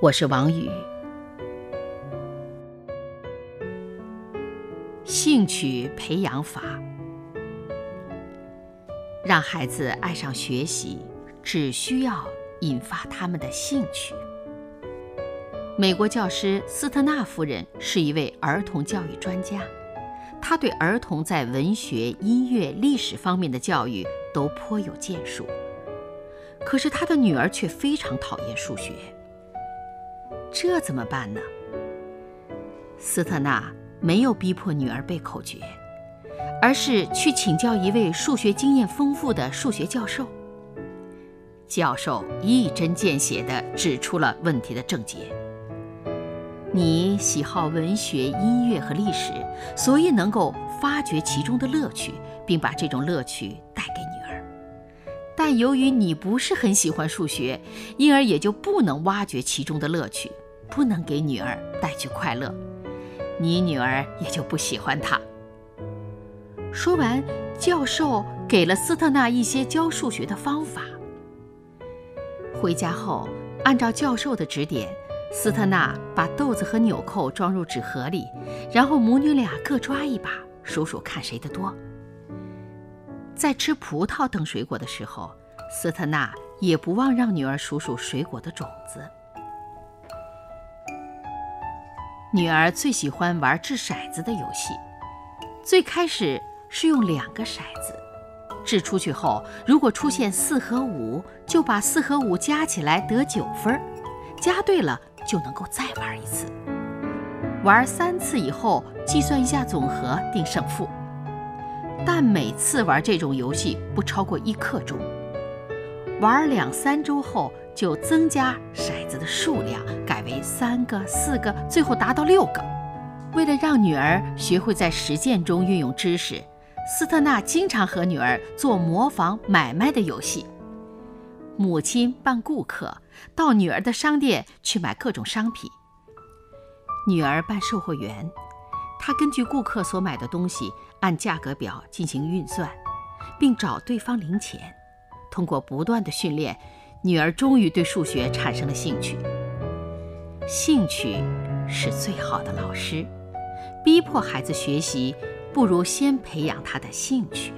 我是王宇。兴趣培养法，让孩子爱上学习，只需要引发他们的兴趣。美国教师斯特纳夫人是一位儿童教育专家，她对儿童在文学、音乐、历史方面的教育都颇有建树。可是她的女儿却非常讨厌数学，这怎么办呢？斯特纳没有逼迫女儿背口诀，而是去请教一位数学经验丰富的数学教授。教授一针见血地指出了问题的症结。你喜好文学、音乐和历史，所以能够发掘其中的乐趣，并把这种乐趣。但由于你不是很喜欢数学，因而也就不能挖掘其中的乐趣，不能给女儿带去快乐，你女儿也就不喜欢它。说完，教授给了斯特纳一些教数学的方法。回家后，按照教授的指点。斯特纳把豆子和纽扣装入纸盒里，然后母女俩各抓一把，数数看谁的多。在吃葡萄等水果的时候，斯特纳也不忘让女儿数数水果的种子。女儿最喜欢玩掷骰子的游戏，最开始是用两个骰子，掷出去后，如果出现四和五，就把四和五加起来得九分，加对了。就能够再玩一次，玩三次以后计算一下总和定胜负。但每次玩这种游戏不超过一刻钟。玩两三周后就增加骰子的数量，改为三个、四个，最后达到六个。为了让女儿学会在实践中运用知识，斯特纳经常和女儿做模仿买卖的游戏。母亲扮顾客，到女儿的商店去买各种商品。女儿扮售货员，他根据顾客所买的东西按价格表进行运算，并找对方零钱。通过不断的训练，女儿终于对数学产生了兴趣。兴趣是最好的老师，逼迫孩子学习，不如先培养他的兴趣。